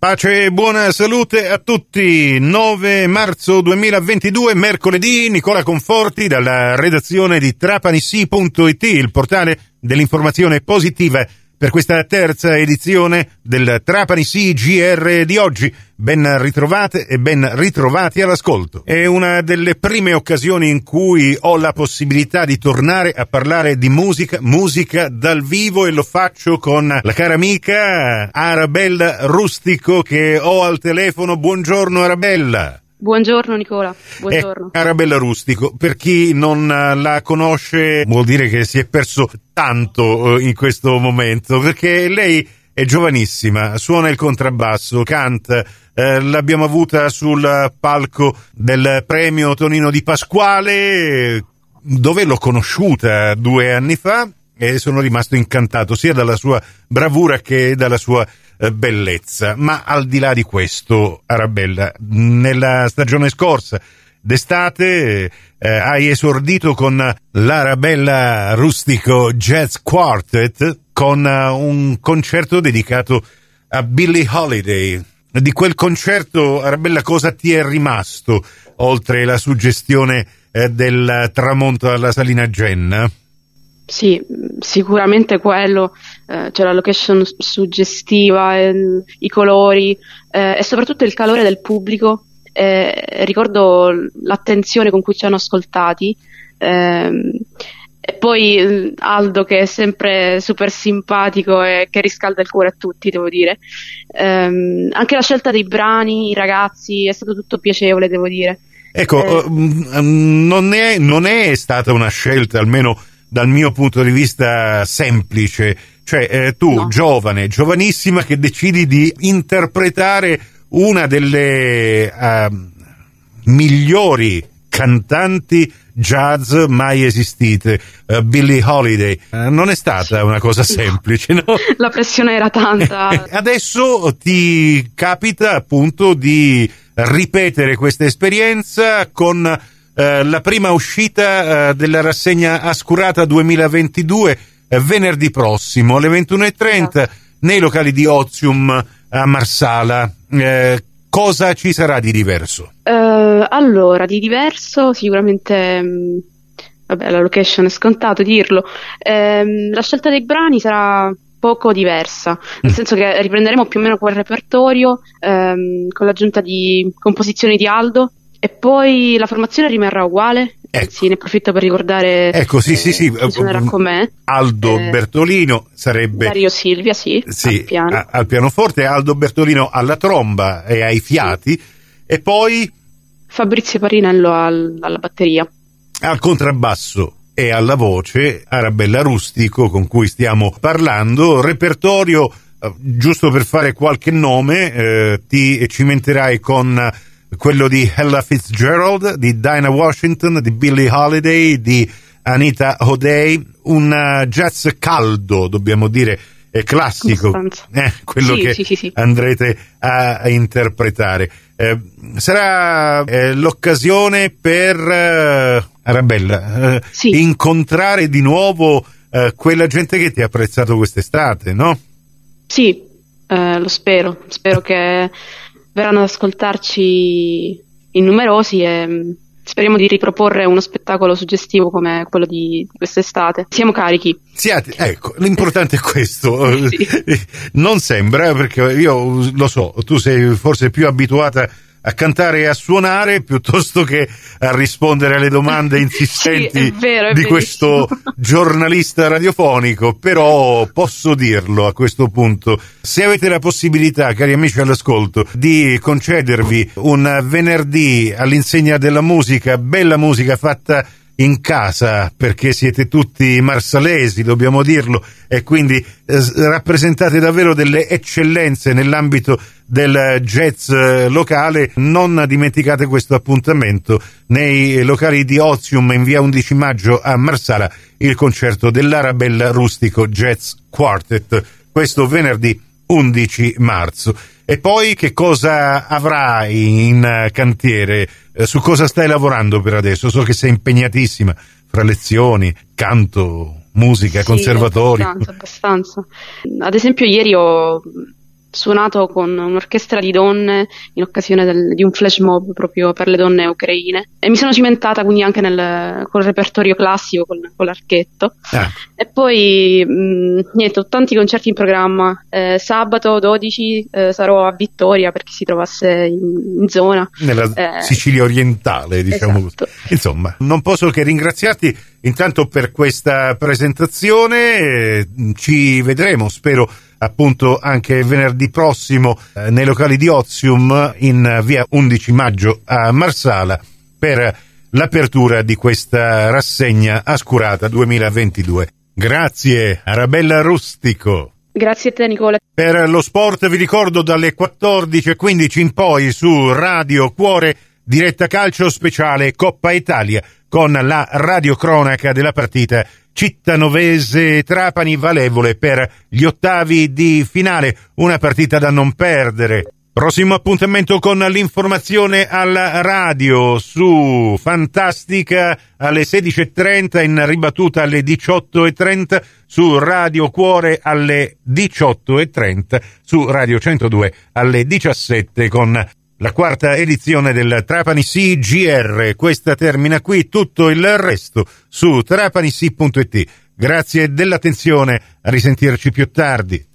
Pace e buona salute a tutti. 9 marzo 2022, mercoledì, Nicola Conforti dalla redazione di trapanissi.it, il portale dell'informazione positiva per questa terza edizione del Trapani CGR di oggi. Ben ritrovate e ben ritrovati all'ascolto. È una delle prime occasioni in cui ho la possibilità di tornare a parlare di musica, musica dal vivo e lo faccio con la cara amica Arabella Rustico che ho al telefono. Buongiorno Arabella. Buongiorno Nicola, buongiorno. È Arabella Rustico, per chi non la conosce vuol dire che si è perso tanto eh, in questo momento, perché lei è giovanissima, suona il contrabbasso, canta, eh, l'abbiamo avuta sul palco del premio Tonino di Pasquale, dove l'ho conosciuta due anni fa e sono rimasto incantato sia dalla sua bravura che dalla sua eh, bellezza. Ma al di là di questo, Arabella, nella stagione scorsa, d'estate, eh, hai esordito con l'Arabella Rustico Jazz Quartet con uh, un concerto dedicato a Billie Holiday. Di quel concerto, Arabella, cosa ti è rimasto oltre la suggestione eh, del tramonto alla Salina Genna? Sì, sicuramente quello, eh, cioè la location suggestiva, il, i colori eh, e soprattutto il calore del pubblico. Eh, ricordo l'attenzione con cui ci hanno ascoltati. Ehm, e poi Aldo che è sempre super simpatico e che riscalda il cuore a tutti, devo dire. Ehm, anche la scelta dei brani, i ragazzi, è stato tutto piacevole, devo dire. Ecco, eh, mm, non, è, non è stata una scelta, almeno dal mio punto di vista semplice, cioè eh, tu no. giovane, giovanissima che decidi di interpretare una delle uh, migliori cantanti jazz mai esistite, uh, Billie Holiday. Uh, non è stata una cosa semplice, no? La pressione era tanta. Adesso ti capita appunto di ripetere questa esperienza con eh, la prima uscita eh, della rassegna Ascurata 2022 eh, venerdì prossimo alle 21.30 ah. nei locali di Ozium a Marsala. Eh, cosa ci sarà di diverso? allora, di diverso sicuramente... Mh mm, vabbè, la location è scontato dirlo. Eh, la scelta dei brani sarà poco diversa, nel mm. senso che riprenderemo più o meno quel repertorio ehm, con l'aggiunta di composizioni di Aldo e poi la formazione rimarrà uguale. Ecco. Sì, ne approfitto per ricordare ecco, sì, sì, sì. suonerà con me. Aldo eh, Bertolino sarebbe Dario Silvia, sì, sì al, piano. A, al pianoforte, Aldo Bertolino alla tromba e ai fiati sì. e poi Fabrizio Parinello al, alla batteria. Al contrabbasso e alla voce Arabella Rustico con cui stiamo parlando, repertorio eh, giusto per fare qualche nome, eh, ti cimenterai con quello di Ella Fitzgerald, di Dinah Washington, di Billie Holiday, di Anita O'Day, un uh, jazz caldo, dobbiamo dire, eh, classico, eh, quello sì, che sì, sì, andrete a, a interpretare. Eh, sarà eh, l'occasione per eh, Arabella eh, incontrare di nuovo quella gente che ti ha apprezzato quest'estate, no? Sì, lo spero. Spero che verranno ad ascoltarci in numerosi e mm, speriamo di riproporre uno spettacolo suggestivo come quello di, quest'estate. Siamo carichi. Siate, ecco, l'importante è questo. sì. Non sembra, perché io lo so, tu sei forse più abituata a cantare e a suonare piuttosto che a rispondere alle domande insistenti sì, è vero, è di questo giornalista radiofonico, però posso dirlo a questo punto, se avete la possibilità, cari amici all'ascolto, di concedervi un venerdì all'insegna della musica, bella musica fatta in casa perché siete tutti marsalesi, dobbiamo dirlo, e quindi eh, rappresentate davvero delle eccellenze nell'ambito del jazz eh, locale. Non dimenticate questo appuntamento nei locali di Ozium in via 11 maggio a Marsala, il concerto dell'Arabella Rustico Jazz Quartet, questo venerdì 11 marzo. E poi che cosa avrai in cantiere? Eh, su cosa stai lavorando per adesso? So che sei impegnatissima fra lezioni, canto, musica, sì, conservatorio. Abbastanza, abbastanza. Ad esempio ieri ho suonato con un'orchestra di donne in occasione del, di un flash mob proprio per le donne ucraine e mi sono cimentata quindi anche nel, col repertorio classico, con, con l'archetto. Ah. E poi mh, niente, ho tanti concerti in programma. Eh, sabato 12 eh, sarò a Vittoria per chi si trovasse in, in zona. Nella eh, Sicilia orientale, diciamo esatto. così. Insomma, non posso che ringraziarti intanto per questa presentazione. Ci vedremo, spero appunto anche venerdì prossimo eh, nei locali di Ozium in via 11 maggio a Marsala per l'apertura di questa rassegna Ascurata 2022. Grazie Arabella Rustico. Grazie a te Nicola. Per lo sport vi ricordo dalle 14.15 in poi su Radio Cuore diretta calcio speciale Coppa Italia con la radiocronaca della partita Cittanovese-Trapani valevole per gli ottavi di finale, una partita da non perdere. Prossimo appuntamento con l'informazione alla radio su Fantastica alle 16.30 in ribattuta alle 18.30 su Radio Cuore alle 18.30 su Radio 102 alle 17 con la quarta edizione del Trapani CGR. Questa termina qui, tutto il resto su trapanisi.it. Grazie dell'attenzione, a risentirci più tardi.